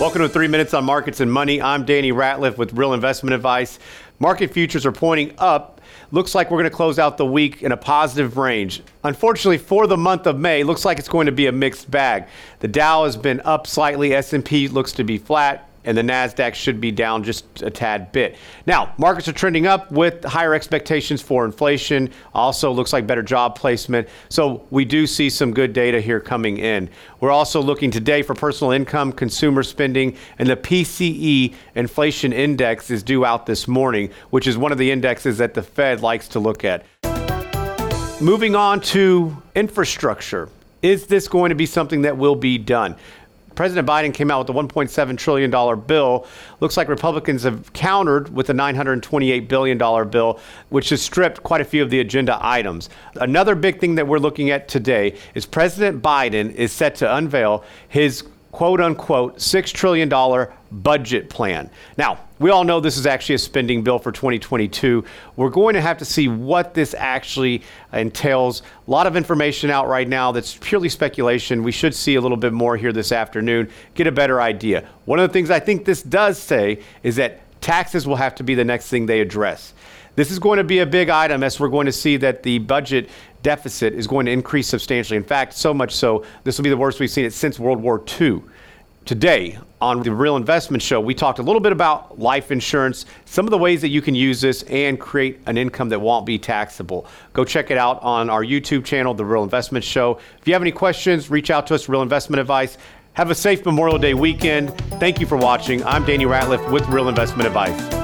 Welcome to Three Minutes on Markets and Money. I'm Danny Ratliff with Real Investment Advice. Market futures are pointing up. Looks like we're going to close out the week in a positive range. Unfortunately, for the month of May, looks like it's going to be a mixed bag. The Dow has been up slightly. S&P looks to be flat and the Nasdaq should be down just a tad bit. Now, markets are trending up with higher expectations for inflation. Also, looks like better job placement. So we do see some good data here coming in. We're also looking today for personal income, consumer spending, and the PCE inflation index is due out this morning, which is one of the indexes that the Fed likes to look at. Moving on to infrastructure. Is this going to be something that will be done? President Biden came out with a $1.7 trillion bill. Looks like Republicans have countered with a $928 billion bill, which has stripped quite a few of the agenda items. Another big thing that we're looking at today is President Biden is set to unveil his quote unquote $6 trillion budget plan. Now, we all know this is actually a spending bill for 2022. We're going to have to see what this actually entails. A lot of information out right now that's purely speculation. We should see a little bit more here this afternoon, get a better idea. One of the things I think this does say is that taxes will have to be the next thing they address. This is going to be a big item as we're going to see that the budget deficit is going to increase substantially. In fact, so much so, this will be the worst we've seen it since World War II. Today on the Real Investment Show, we talked a little bit about life insurance, some of the ways that you can use this and create an income that won't be taxable. Go check it out on our YouTube channel, The Real Investment Show. If you have any questions, reach out to us, Real Investment Advice. Have a safe Memorial Day weekend. Thank you for watching. I'm Danny Ratliff with Real Investment Advice.